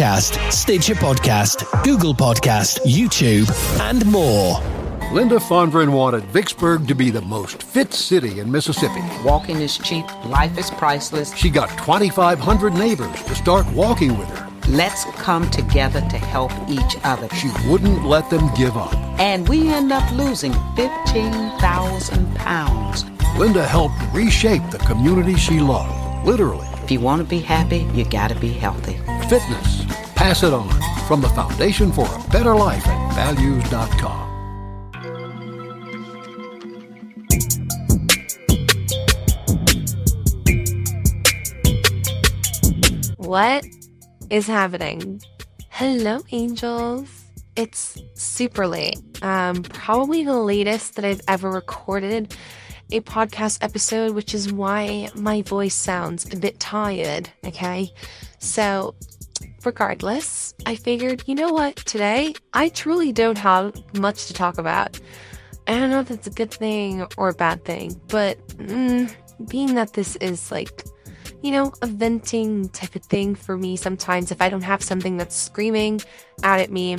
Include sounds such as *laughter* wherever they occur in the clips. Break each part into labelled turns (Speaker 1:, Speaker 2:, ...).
Speaker 1: Podcast, Stitcher Podcast, Google Podcast, YouTube, and more.
Speaker 2: Linda Fondren wanted Vicksburg to be the most fit city in Mississippi.
Speaker 3: Walking is cheap, life is priceless.
Speaker 2: She got 2,500 neighbors to start walking with her.
Speaker 3: Let's come together to help each other.
Speaker 2: She wouldn't let them give up.
Speaker 3: And we end up losing 15,000 pounds.
Speaker 2: Linda helped reshape the community she loved, literally.
Speaker 3: If you want to be happy, you got to be healthy.
Speaker 2: Fitness. Pass it on from the Foundation for a Better Life at values.com.
Speaker 4: What is happening? Hello, angels. It's super late. Um, probably the latest that I've ever recorded a podcast episode, which is why my voice sounds a bit tired. Okay. So, regardless, I figured, you know what, today I truly don't have much to talk about. I don't know if that's a good thing or a bad thing, but mm, being that this is like you know, a venting type of thing for me sometimes if I don't have something that's screaming out at me.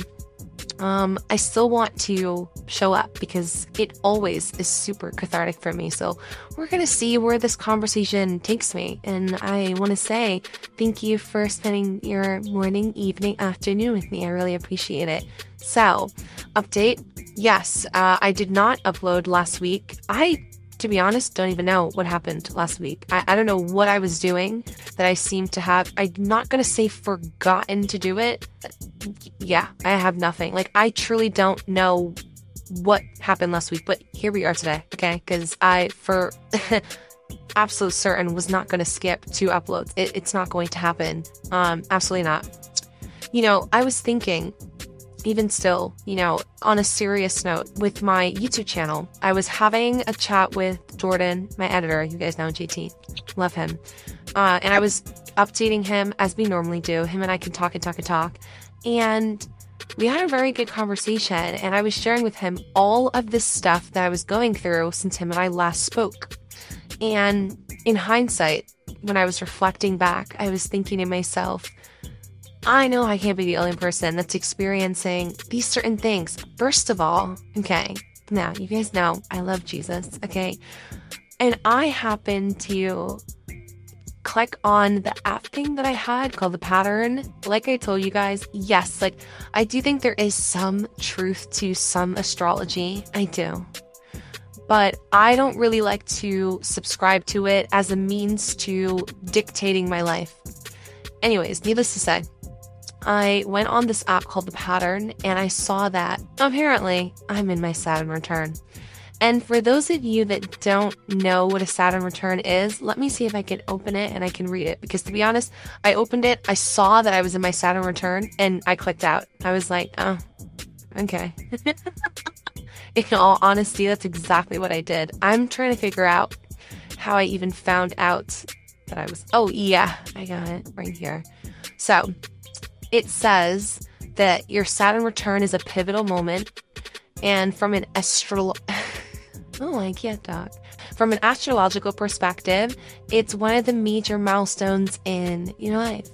Speaker 4: Um, I still want to show up because it always is super cathartic for me. So we're gonna see where this conversation takes me. And I want to say thank you for spending your morning, evening, afternoon with me. I really appreciate it. So, update. Yes, uh, I did not upload last week. I to be honest, don't even know what happened last week. I, I don't know what I was doing that I seem to have. I'm not going to say forgotten to do it. Yeah, I have nothing. Like, I truly don't know what happened last week, but here we are today, okay? Because I, for *laughs* absolute certain, was not going to skip two uploads. It, it's not going to happen. Um, absolutely not. You know, I was thinking even still, you know, on a serious note, with my YouTube channel, I was having a chat with Jordan, my editor. You guys know JT. Love him. Uh, and I was updating him as we normally do. Him and I can talk and talk and talk. And we had a very good conversation. And I was sharing with him all of this stuff that I was going through since him and I last spoke. And in hindsight, when I was reflecting back, I was thinking to myself, I know I can't be the only person that's experiencing these certain things. First of all, okay, now you guys know I love Jesus, okay? And I happen to click on the app thing that I had called the pattern. Like I told you guys, yes, like I do think there is some truth to some astrology. I do. But I don't really like to subscribe to it as a means to dictating my life. Anyways, needless to say, I went on this app called The Pattern and I saw that apparently I'm in my Saturn return. And for those of you that don't know what a Saturn return is, let me see if I can open it and I can read it. Because to be honest, I opened it, I saw that I was in my Saturn return, and I clicked out. I was like, oh, okay. *laughs* in all honesty, that's exactly what I did. I'm trying to figure out how I even found out that I was. Oh, yeah, I got it right here. So, it says that your Saturn return is a pivotal moment, and from an astro *laughs* oh, I can't talk. From an astrological perspective, it's one of the major milestones in your life,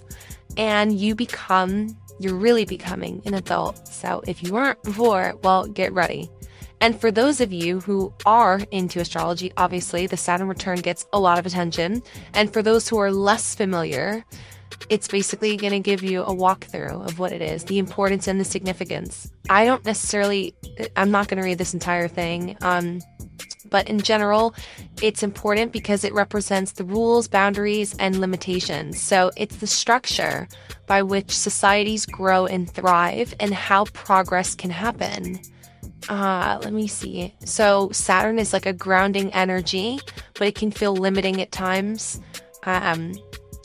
Speaker 4: and you become you're really becoming an adult. So if you weren't before, well, get ready. And for those of you who are into astrology, obviously the Saturn return gets a lot of attention. And for those who are less familiar, it's basically going to give you a walkthrough of what it is, the importance and the significance. I don't necessarily, I'm not going to read this entire thing. Um, but in general, it's important because it represents the rules, boundaries, and limitations. So it's the structure by which societies grow and thrive and how progress can happen. Uh, let me see. So Saturn is like a grounding energy, but it can feel limiting at times. Um,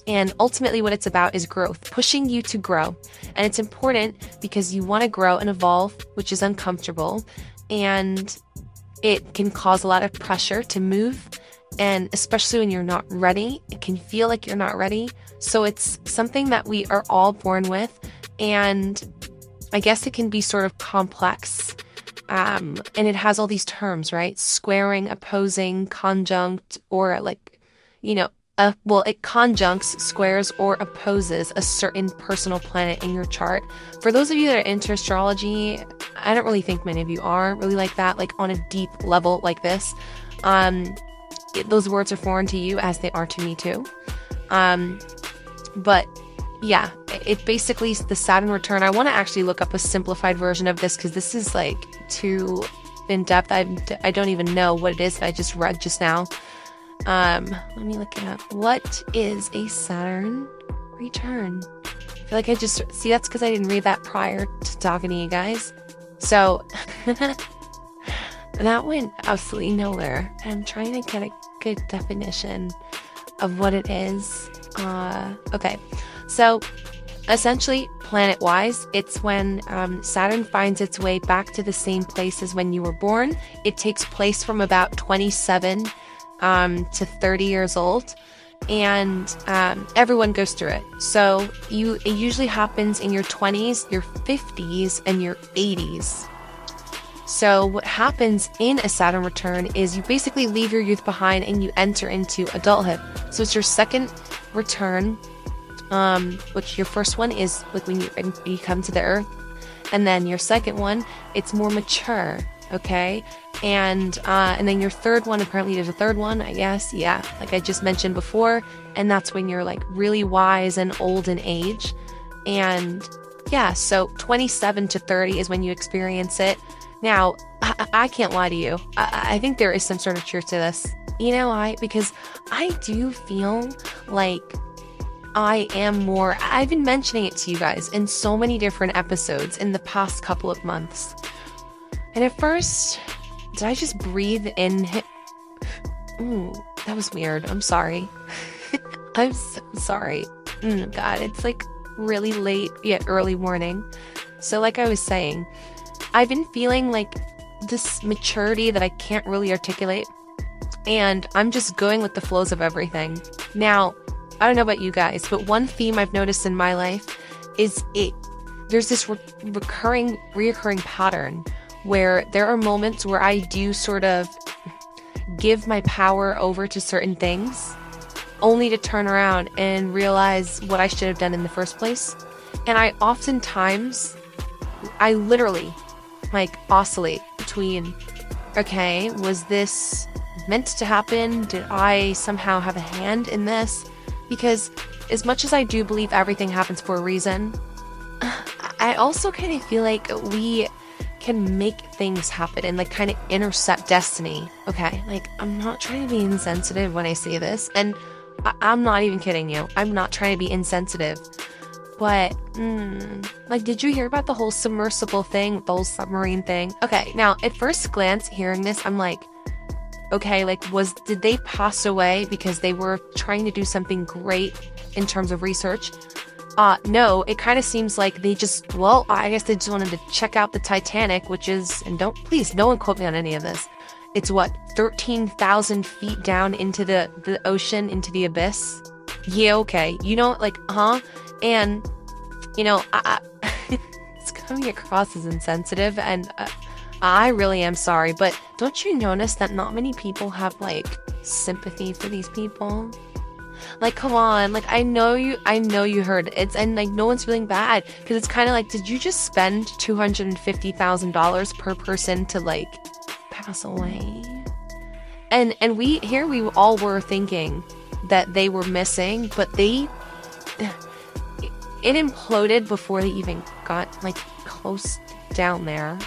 Speaker 4: and ultimately, what it's about is growth, pushing you to grow. And it's important because you want to grow and evolve, which is uncomfortable. And it can cause a lot of pressure to move. And especially when you're not ready, it can feel like you're not ready. So it's something that we are all born with. And I guess it can be sort of complex. Um, and it has all these terms, right? Squaring, opposing, conjunct, or like, you know, uh, well, it conjuncts, squares, or opposes a certain personal planet in your chart. For those of you that are into astrology, I don't really think many of you are really like that, like on a deep level like this. Um, it, those words are foreign to you as they are to me too. Um, but yeah, it basically the Saturn return. I want to actually look up a simplified version of this because this is like too in depth. I, I don't even know what it is that I just read just now. Um, let me look it up. What is a Saturn return? I feel like I just see that's because I didn't read that prior to talking to you guys. So *laughs* that went absolutely nowhere. I'm trying to get a good definition of what it is. Uh, okay, so essentially, planet wise, it's when um, Saturn finds its way back to the same place as when you were born. It takes place from about 27 um, to 30 years old and um, everyone goes through it. So you it usually happens in your 20s, your 50s, and your 80s. So what happens in a Saturn return is you basically leave your youth behind and you enter into adulthood. So it's your second return, um, which your first one is like when you, you come to the Earth, and then your second one, it's more mature okay and uh, and then your third one apparently there's a third one i guess. Yeah like i just mentioned before. And that's when you're like really wise and old in age. And yeah so 27 to 30 is when you experience it. Now i, I can't lie to you. I, I think there is some sort of truth to this. You know why? Because i do feel like I am more. I've been mentioning it to you guys in so many different episodes in the past couple of months. And at first, did I just breathe in? Ooh, that was weird. I'm sorry. *laughs* I'm so sorry. Mm, God, it's like really late yet early morning. So, like I was saying, I've been feeling like this maturity that I can't really articulate. And I'm just going with the flows of everything. Now, I don't know about you guys, but one theme I've noticed in my life is it there's this re- recurring reoccurring pattern where there are moments where I do sort of give my power over to certain things only to turn around and realize what I should have done in the first place. And I oftentimes, I literally like oscillate between, okay, was this meant to happen? Did I somehow have a hand in this? Because as much as I do believe everything happens for a reason, *sighs* I also kind of feel like we can make things happen and like kind of intercept destiny. Okay, like I'm not trying to be insensitive when I say this, and I- am not even kidding you. I'm not trying to be insensitive. But, mm, like, did you hear about the whole submersible thing, the whole submarine thing? Okay, now at first glance, hearing this, I'm like, okay, like, was did they pass away because they were trying to do something great in terms of research? Uh, no, it kind of seems like they just, well, I guess they just wanted to check out the Titanic, which is, and don't, please, no one quote me on any of this. It's what, 13,000 feet down into the, the ocean, into the abyss? Yeah, okay. You know, like, huh? And, you know, I, I *laughs* it's coming across as insensitive, and uh, I really am sorry, but don't you notice that not many people have, like, sympathy for these people? Like, come on. Like, I know you, I know you heard it. It's, and like, no one's feeling bad because it's kind of like, did you just spend $250,000 per person to like pass away? And, and we, here we all were thinking that they were missing, but they, *sighs* it imploded before they even got like close down there.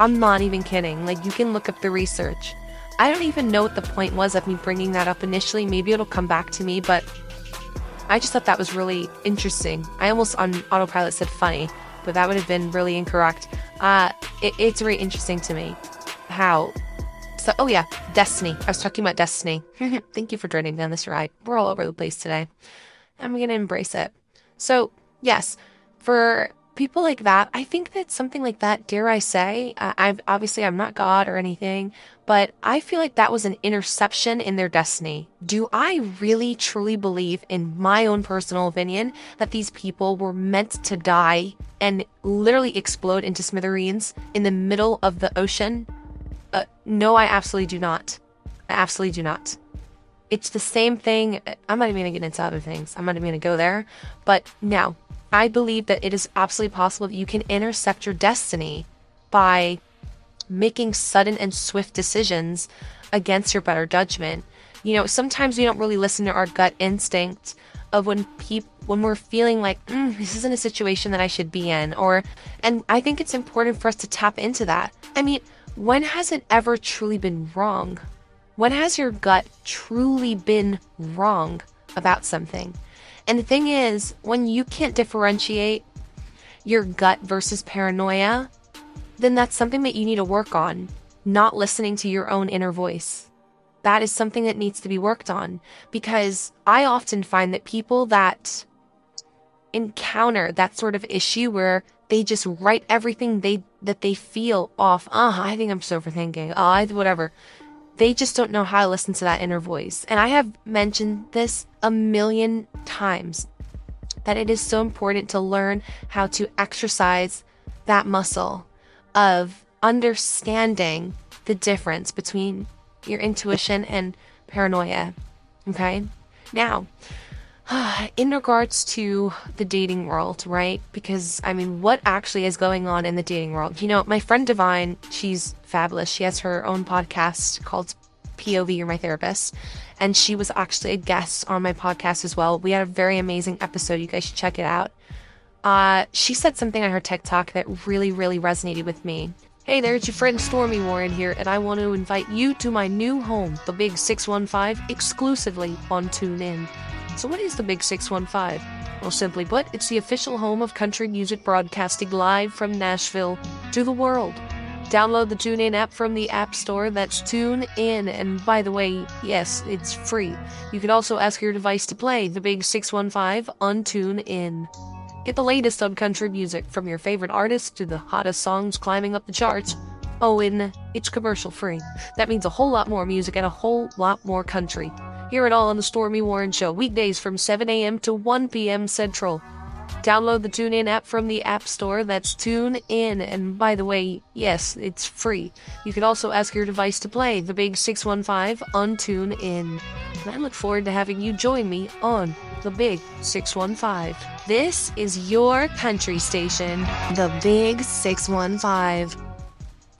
Speaker 4: I'm not even kidding. Like, you can look up the research. I don't even know what the point was of me bringing that up initially. Maybe it'll come back to me, but I just thought that was really interesting. I almost on autopilot said funny, but that would have been really incorrect. Uh, it, it's very interesting to me how. So, oh yeah, Destiny. I was talking about Destiny. *laughs* Thank you for joining me on this ride. We're all over the place today. I'm gonna embrace it. So, yes, for people like that, I think that something like that, dare I say, uh, I've obviously I'm not God or anything, but I feel like that was an interception in their destiny. Do I really truly believe, in my own personal opinion, that these people were meant to die and literally explode into smithereens in the middle of the ocean? Uh, no, I absolutely do not. I absolutely do not. It's the same thing. I'm not even gonna get into other things. I'm not even gonna go there. But now, I believe that it is absolutely possible that you can intercept your destiny by making sudden and swift decisions against your better judgment. You know, sometimes we don't really listen to our gut instinct of when people when we're feeling like mm, this isn't a situation that I should be in or and I think it's important for us to tap into that. I mean, when has it ever truly been wrong? When has your gut truly been wrong about something? And the thing is, when you can't differentiate your gut versus paranoia, then that's something that you need to work on, not listening to your own inner voice. That is something that needs to be worked on because I often find that people that encounter that sort of issue where they just write everything they that they feel off. Ah, I think I'm so overthinking. Ah, whatever they just don't know how to listen to that inner voice. And I have mentioned this a million times that it is so important to learn how to exercise that muscle of understanding the difference between your intuition and paranoia. Okay? Now, *sighs* in regards to the dating world, right? Because, I mean, what actually is going on in the dating world? You know, my friend Divine, she's fabulous. She has her own podcast called POV, You're My Therapist. And she was actually a guest on my podcast as well. We had a very amazing episode. You guys should check it out. Uh, she said something on her TikTok that really, really resonated with me. Hey there, it's your friend Stormy Warren here, and I want to invite you to my new home, the Big 615, exclusively on TuneIn. So, what is the Big 615? Well, simply put, it's the official home of country music broadcasting live from Nashville to the world. Download the TuneIn app from the App Store. That's TuneIn. And by the way, yes, it's free. You can also ask your device to play the Big 615 on TuneIn. Get the latest on country music from your favorite artists to the hottest songs climbing up the charts. Oh, and it's commercial free. That means a whole lot more music and a whole lot more country. Hear it all on the Stormy Warren Show, weekdays from 7 a.m. to 1 p.m. Central. Download the TuneIn app from the App Store. That's TuneIn. And by the way, yes, it's free. You can also ask your device to play the Big 615 on TuneIn. And I look forward to having you join me on the Big 615. This is your country station, the Big 615.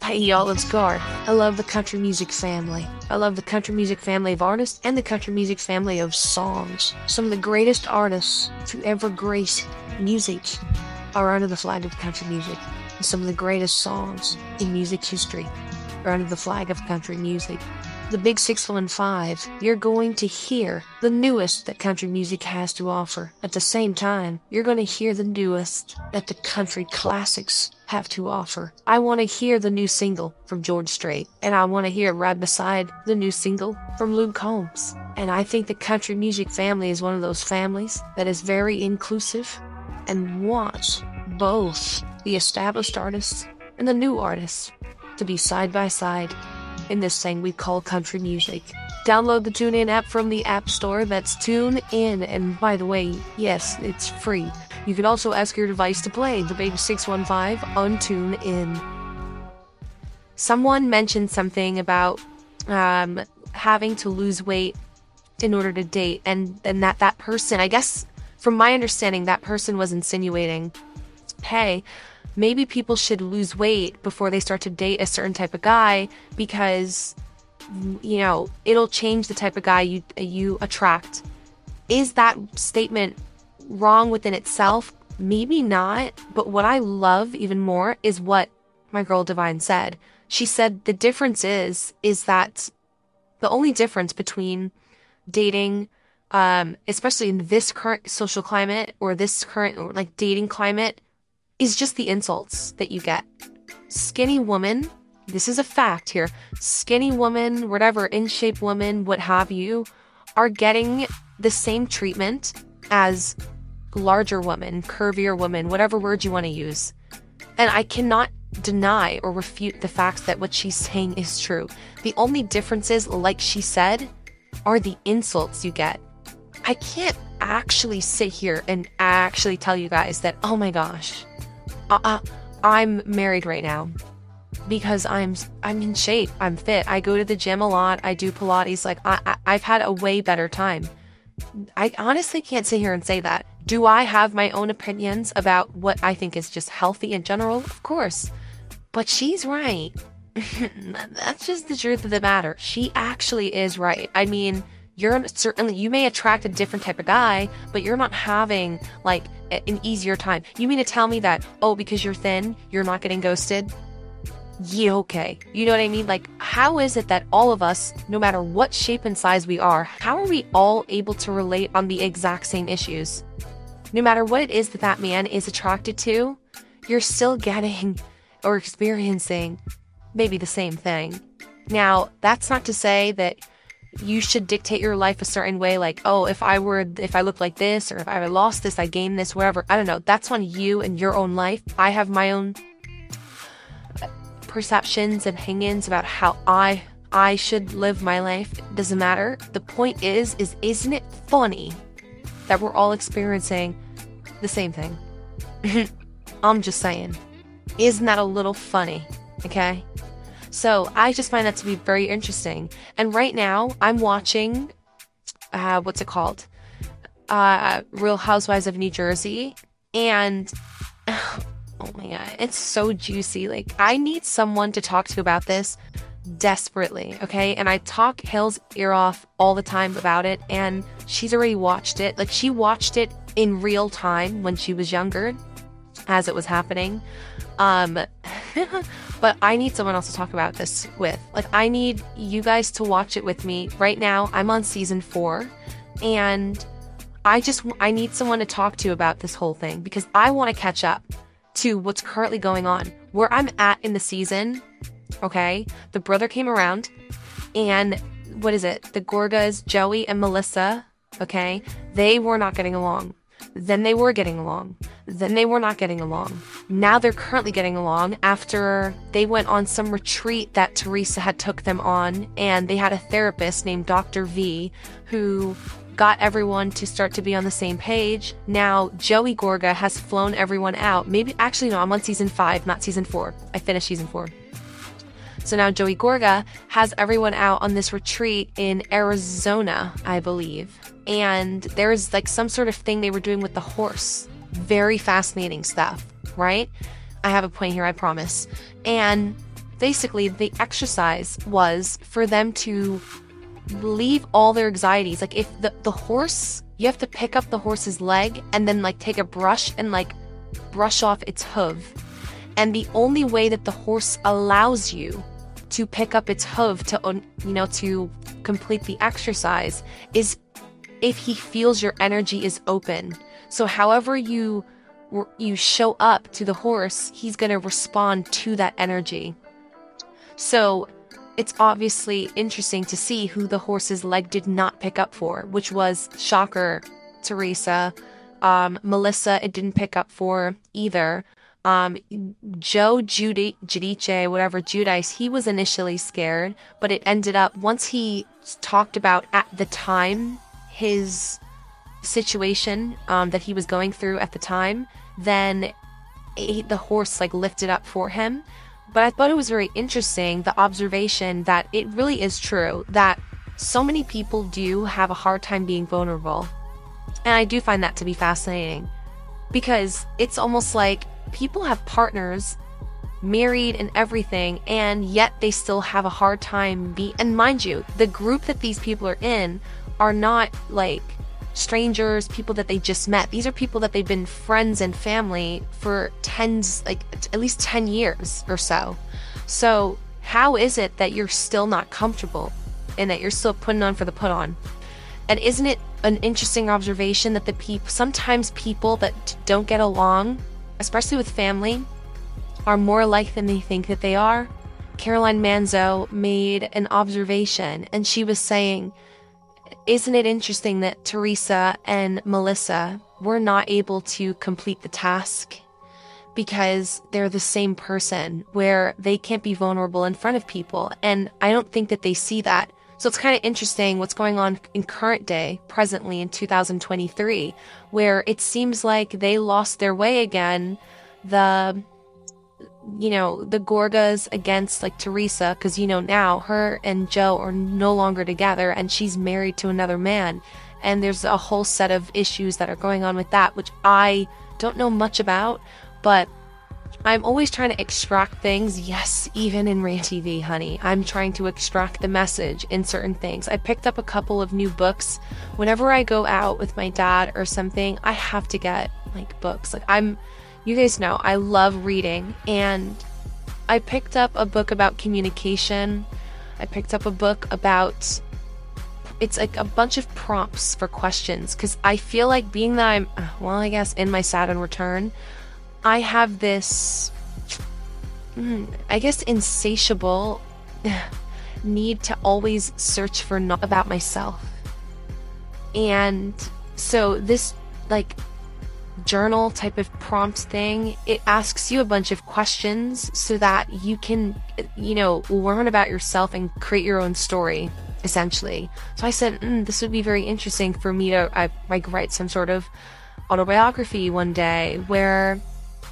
Speaker 4: Hey y'all, it's Gar. I love the country music family. I love the country music family of artists and the country music family of songs. Some of the greatest artists to ever grace music are under the flag of country music. And some of the greatest songs in music history are under the flag of country music the Big 615, you're going to hear the newest that country music has to offer. At the same time, you're going to hear the newest that the country classics have to offer. I want to hear the new single from George Strait, and I want to hear it right beside the new single from Luke Combs. And I think the country music family is one of those families that is very inclusive and wants both the established artists and the new artists to be side by side in this thing we call country music. Download the TuneIn app from the App Store. That's TuneIn. And by the way, yes, it's free. You can also ask your device to play the Big 615 on TuneIn. Someone mentioned something about um, having to lose weight in order to date, and, and that that person, I guess, from my understanding, that person was insinuating, hey, maybe people should lose weight before they start to date a certain type of guy because you know it'll change the type of guy you you attract is that statement wrong within itself maybe not, but what I love even more is what my girl Divine said. She said the difference is is that the only difference between dating um especially in this current social climate or this current like dating climate is just the insults that you get. Skinny woman, this is a fact here. Skinny woman, whatever, in shape woman, what have you, are getting the same treatment as larger woman, curvier woman, whatever word you want to use. And I cannot deny or refute the fact that what she's saying is true. The only differences, like she said, are the insults you get. I can't actually sit here and actually tell you guys that, oh my gosh, uh, uh, I'm married right now because I'm I'm in shape. I'm fit. I go to the gym a lot. I do Pilates. Like I, I I've had a way better time. I honestly can't sit here and say that. Do I have my own opinions about what I think is just healthy in general? Of course. But she's right. *laughs* That's just the truth of the matter. She actually is right. I mean, you're certainly you may attract a different type of guy, but you're not having like an easier time. You mean to tell me that oh because you're thin, you're not getting ghosted? Yeah, okay. You know what I mean? Like how is it that all of us, no matter what shape and size we are, how are we all able to relate on the exact same issues? No matter what it is that that man is attracted to, you're still getting or experiencing maybe the same thing. Now, that's not to say that you should dictate your life a certain way like oh if i were if i look like this or if i lost this i gained this whatever. I don't know. That's on you and your own life. I have my own perceptions and opinions about how i i should live my life. It doesn't matter. The point is is isn't it funny that we're all experiencing the same thing *laughs* i'm just saying isn't that a little funny okay so I just find that to be very interesting. And right now, I'm watching, uh, what's it called? Uh, Real Housewives of New Jersey. And *sighs* oh my God, it's so juicy. Like, I need someone to talk to about this desperately, okay? And I talk Hill's ear off all the time about it, and she's already watched it. Like, she watched it in real time when she was younger as it was happening. Um, *laughs* but I need someone else to talk about this with. Like, I need you guys to watch it with me. Right now, I'm on season four, and I just I need someone to talk to about this whole thing because I want to catch up to what's currently going on. Where I'm at in the season, okay? The brother came around, and what is it? The Gorgas, Joey and Melissa, okay? They were not getting along. Then they were getting along. Then they were not getting along. Now they're currently getting along after they went on some retreat that Teresa had took them on and they had a therapist named Dr. V who got everyone to start to be on the same page. Now Joey Gorga has flown everyone out. Maybe actually no, I'm on season 5, not season 4. I finished season 4. So now Joey Gorga has everyone out on this retreat in Arizona, I believe. And there's like some sort of thing they were doing with the horse. Very fascinating stuff, right? I have a point here, I promise. And basically, the exercise was for them to leave all their anxieties. Like, if the, the horse, you have to pick up the horse's leg and then, like, take a brush and, like, brush off its hoof. And the only way that the horse allows you to pick up its hoof to you know to complete the exercise is if he feels your energy is open. So however you you show up to the horse he's going to respond to that energy. So it's obviously interesting to see who the horse's leg did not pick up for which was shocker teresa um, melissa it didn't pick up for either um, Joe Judy, Giudice, whatever, Giudice, he was initially scared, but it ended up, once he talked about at the time his situation um, that he was going through at the time, then it, the horse like lifted up for him. But I thought it was very interesting the observation that it really is true that so many people do have a hard time being vulnerable. And I do find that to be fascinating because it's almost like people have partners married and everything and yet they still have a hard time be and mind you the group that these people are in are not like strangers, people that they just met. These are people that they've been friends and family for tens, like at least 10 years or so. So, how is it that you're still not comfortable and that you're still putting on for the put on? And isn't it an interesting observation that the people, sometimes people that don't get along, especially with family, are more alike than they think that they are? Caroline Manzo made an observation and she was saying, isn't it interesting that Teresa and Melissa were not able to complete the task because they're the same person where they can't be vulnerable in front of people. And I don't think that they see that. So it's kind of interesting what's going on in current day, presently in 2023, where it seems like they lost their way again. The you know, the Gorgas against like Teresa, because you know now her and Joe are no longer together and she's married to another man. And there's a whole set of issues that are going on with that, which I don't know much about, but I'm always trying to extract things. Yes, even in Rant TV, honey. I'm trying to extract the message in certain things. I picked up a couple of new books. Whenever I go out with my dad or something, I have to get like books. Like I'm you guys know I love reading, and I picked up a book about communication. I picked up a book about it's like a bunch of prompts for questions because I feel like being that I'm, uh, well, I guess in my Saturn return, I have this, hmm, I guess, insatiable *sighs* need to always search for not about myself. And so this, like, journal type of prompt thing, it asks you a bunch of questions so that you can, you know, learn about yourself and create your own story, essentially. So I said, mm, this would be very interesting for me to I, like write some sort of autobiography one day where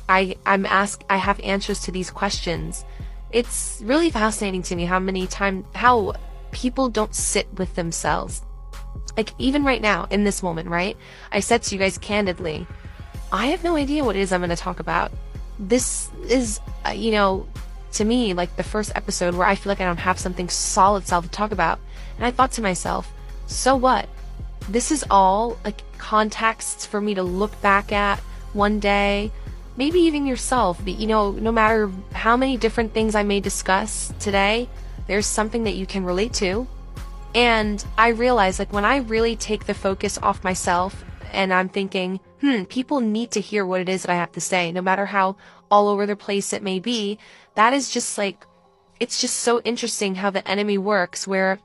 Speaker 4: I I'm asked I have answers to these questions. It's really fascinating to me how many times how people don't sit with themselves. Like even right now in this moment, right? I said to you guys candidly, I have no idea what it is I'm going to talk about. This is, uh, you know, to me, like the first episode where I feel like I don't have something solid self to talk about. And I thought to myself, so what? This is all like contexts for me to look back at one day, maybe even yourself. But, you know, no matter how many different things I may discuss today, there's something that you can relate to. And I realize, like, when I really take the focus off myself and I'm thinking, hmm, people need to hear what it is that I have to say, no matter how all over the place it may be. That is just like, it's just so interesting how the enemy works where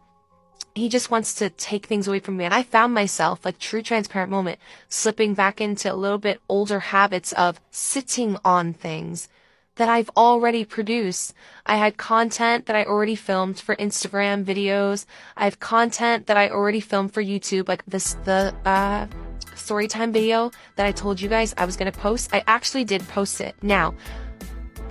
Speaker 4: he just wants to take things away from me. And I found myself, like true transparent moment, slipping back into a little bit older habits of sitting on things that I've already produced. I had content that I already filmed for Instagram videos. I have content that I already filmed for YouTube, like this, the, uh, story time video that I told you guys I was going to post, I actually did post it. Now,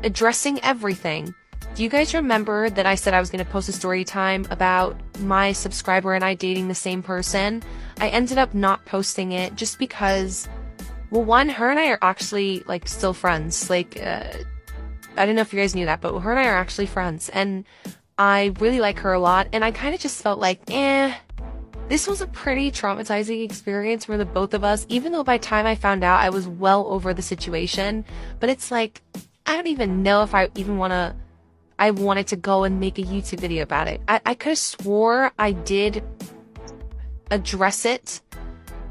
Speaker 4: addressing everything. Do you guys remember that I said I was going to post a story time about my subscriber and I dating the same person? I ended up not posting it just because, well, one, her and I are actually like still friends. Like, uh, I don't know if you guys knew that, but her and I are actually friends. And I really like her a lot. And I kind of just felt like, eh, this was a pretty traumatizing experience for the both of us, even though by time I found out I was well over the situation. But it's like, I don't even know if I even want to, I wanted to go and make a YouTube video about it. I, I could have swore I did address it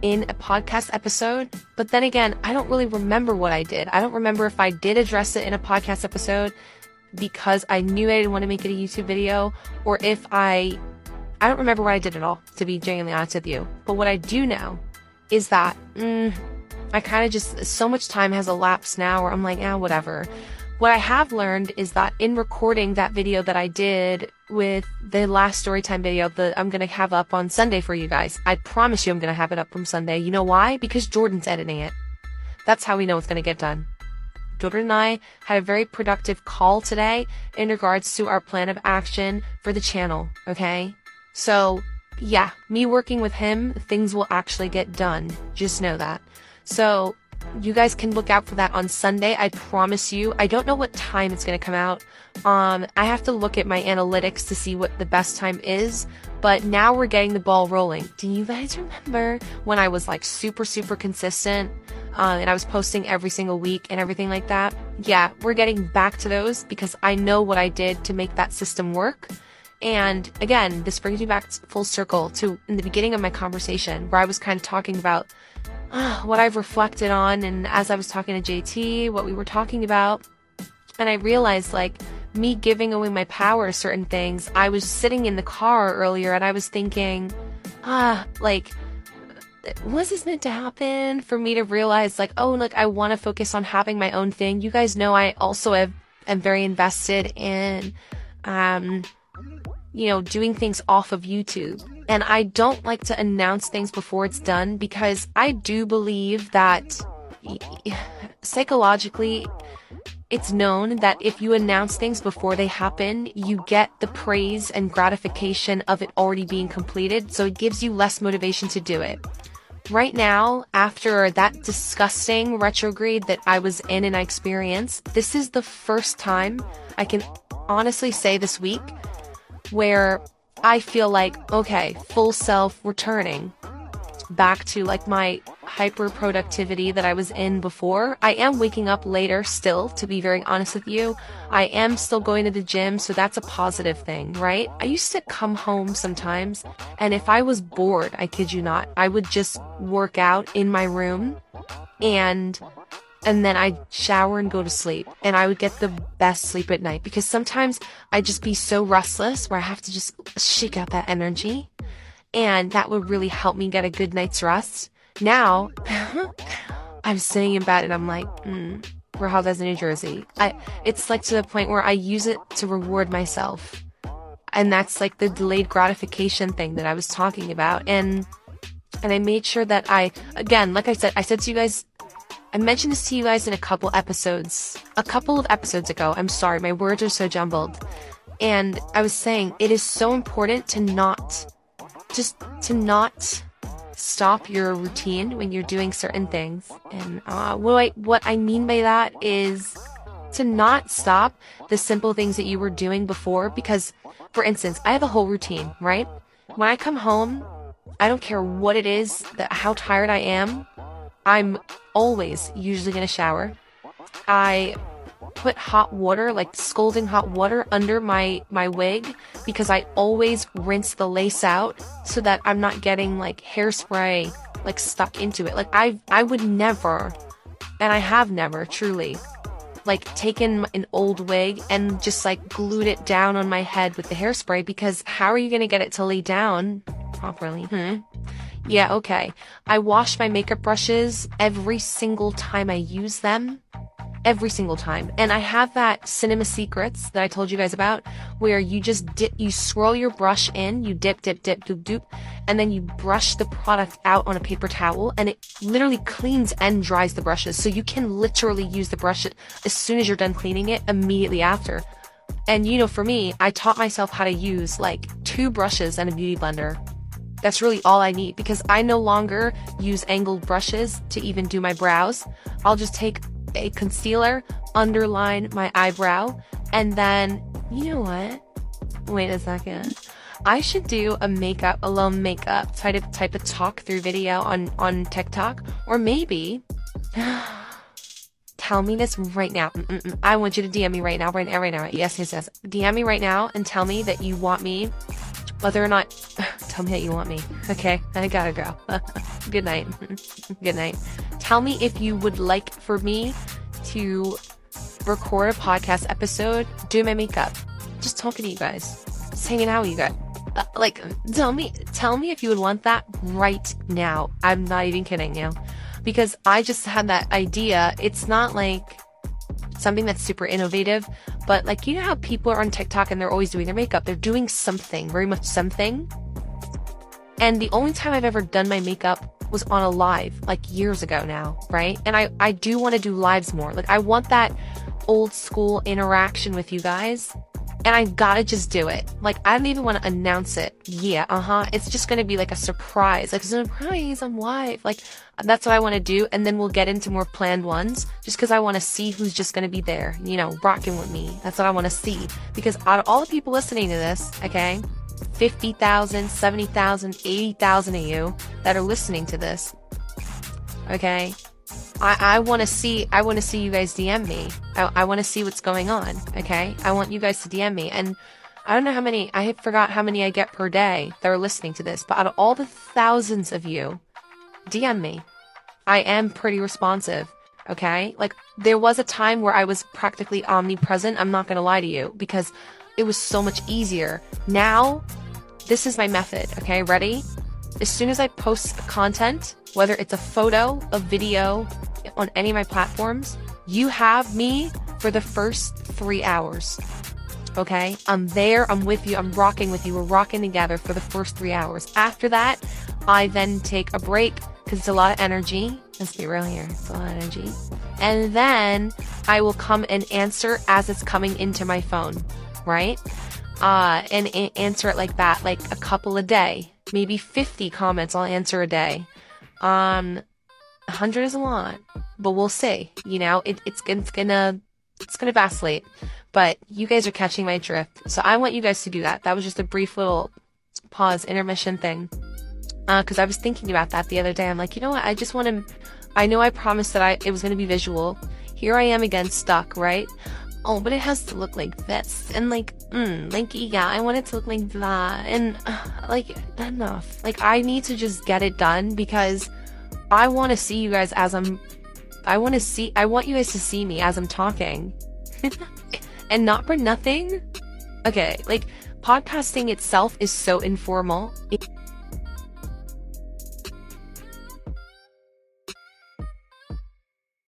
Speaker 4: in a podcast episode, but then again, I don't really remember what I did. I don't remember if I did address it in a podcast episode because I knew I didn't want to make it a YouTube video or if I I don't remember what I did at all, to be genuinely honest with you. But what I do know is that mm, I kind of just, so much time has elapsed now where I'm like, ah, whatever. What I have learned is that in recording that video that I did with the last storytime video that I'm going to have up on Sunday for you guys, I promise you I'm going to have it up from Sunday. You know why? Because Jordan's editing it. That's how we know it's going to get done. Jordan and I had a very productive call today in regards to our plan of action for the channel, okay? So, yeah, me working with him, things will actually get done. Just know that. So, you guys can look out for that on Sunday. I promise you. I don't know what time it's going to come out. Um, I have to look at my analytics to see what the best time is, but now we're getting the ball rolling. Do you guys remember when I was like super, super consistent? Uh, and I was posting every single week and everything like that. Yeah, we're getting back to those because I know what I did to make that system work. And again, this brings me back full circle to in the beginning of my conversation where I was kind of talking about *sighs* what I've reflected on. And as I was talking to JT, what we were talking about, and I realized like me giving away my power to certain things. I was sitting in the car earlier and I was thinking, ah, like, was this meant to happen for me to realize like, oh, look, I want to focus on having my own thing. You guys know I also have, am very invested in, um, you know, doing things off of YouTube. And I don't like to announce things before it's done because I do believe that psychologically, it's known that if you announce things before they happen, you get the praise and gratification of it already being completed, so it gives you less motivation to do it. Right now, after that disgusting retrograde that I was in and I experienced, this is the first time I can honestly say this week where I feel like, okay, full self returning back to like my hyper productivity that I was in before. I am waking up later still, to be very honest with you. I am still going to the gym, so that's a positive thing, right? I used to come home sometimes, and if I was bored, I kid you not, I would just work out in my room and and then I'd shower and go to sleep. And I would get the best sleep at night because sometimes I'd just be so restless where I have to just shake out that energy. And that would really help me get a good night's rest. Now, *laughs* I'm sitting in bed and I'm like, mm, we're held as New Jersey. I, it's like to the point where I use it to reward myself. And that's like the delayed gratification thing that I was talking about. And, and I made sure that I, again, like I said, I said to you guys, I mentioned this to you guys in a couple episodes, a couple of episodes ago. I'm sorry, my words are so jumbled. And I was saying it is so important to not, just to not stop your routine when you're doing certain things. And uh, what I, what I mean by that is to not stop the simple things that you were doing before. Because, for instance, I have a whole routine, right? When I come home, I don't care what it is, that how tired I am. I'm always usually gonna shower. I put hot water, like scalding hot water under my, my wig because I always rinse the lace out so that I'm not getting like hairspray like stuck into it. Like I, I would never, and I have never truly like taken an old wig and just like glued it down on my head with the hairspray because how are you going to get it to lay down properly? Hmm. Yeah, okay. I wash my makeup brushes every single time I use them every single time. And I have that Cinema Secrets that I told you guys about where you just dip, you swirl your brush in, you dip, dip, dip, doop, doop, and then you brush the product out on a paper towel and it literally cleans and dries the brushes. So you can literally use the brush as soon as you're done cleaning it immediately after. And you know, for me, I taught myself how to use like two brushes and a beauty blender. That's really all I need because I no longer use angled brushes to even do my brows. I'll just take a concealer, underline my eyebrow, and then, you know what? Wait a second. I should do a makeup, a little makeup type of, type of talk through video on, on TikTok. Or maybe, *gasps* tell me this right now. Mm-mm-mm. I want you to DM me right now, right now, right now. Yes, yes, yes. DM me right now and tell me that you want me, whether or not, *laughs* tell me that you want me. Okay, I gotta go. *laughs* Good night. *laughs* Good night. Tell me if you would like for me to record a podcast episode, do my makeup, just talking to you guys, just hanging out with you guys. Uh, like, tell me, tell me if you would want that right now. I'm not even kidding you, because I just had that idea. It's not like something that's super innovative, but like, you know how people are on TikTok and they're always doing their makeup. They're doing something, very much something. And the only time I've ever done my makeup was on a live like years ago now, right? And I, I do want to do lives more. Like I want that old school interaction with you guys. and I gotta just do it. Like, I don't even want to announce it. Yeah, uh huh. It's just gonna be like a surprise. Like, surprise, I'm live. Like, that's what I want to do. And then we'll get into more planned ones just because I want to see who's just gonna be there, you know, rocking with me. That's what I want to see. Because out of all the people listening to this, okay, 50,000, 70,000, 80,000 of you that are listening to this, okay, I, I want to see, I want to see you guys DM me. I, I want to see what's going on. Okay. I want you guys to DM me. And I don't know how many, I forgot how many I get per day that are listening to this, but out of all the thousands of you, DM me. I am pretty responsive. Okay. Like there was a time where I was practically omnipresent. I'm not going to lie to you because it was so much easier. Now, this is my method. Okay. Ready? As soon as I post content, whether it's a photo, a video, on any of my platforms, you have me for the first three hours. Okay? I'm there, I'm with you, I'm rocking with you, we're rocking together for the first three hours. After that, I then take a break because it's a lot of energy. Let's be real here, it's a lot of energy. And then I will come and answer as it's coming into my phone, right? Uh, and a- answer it like that, like a couple a day, maybe 50 comments I'll answer a day. Um, 100 is a lot, but we'll see. You know, it, it's, it's gonna, it's gonna vacillate, but you guys are catching my drift. So I want you guys to do that. That was just a brief little pause intermission thing. Uh, cause I was thinking about that the other day. I'm like, you know what? I just want to, I know I promised that I, it was going to be visual. Here I am again, stuck, right? Oh, but it has to look like this. And like, mm, like, yeah, I want it to look like that. And uh, like, enough. Like, I need to just get it done because I want to see you guys as I'm. I want to see. I want you guys to see me as I'm talking, *laughs* and not for nothing. Okay, like podcasting itself is so informal. It,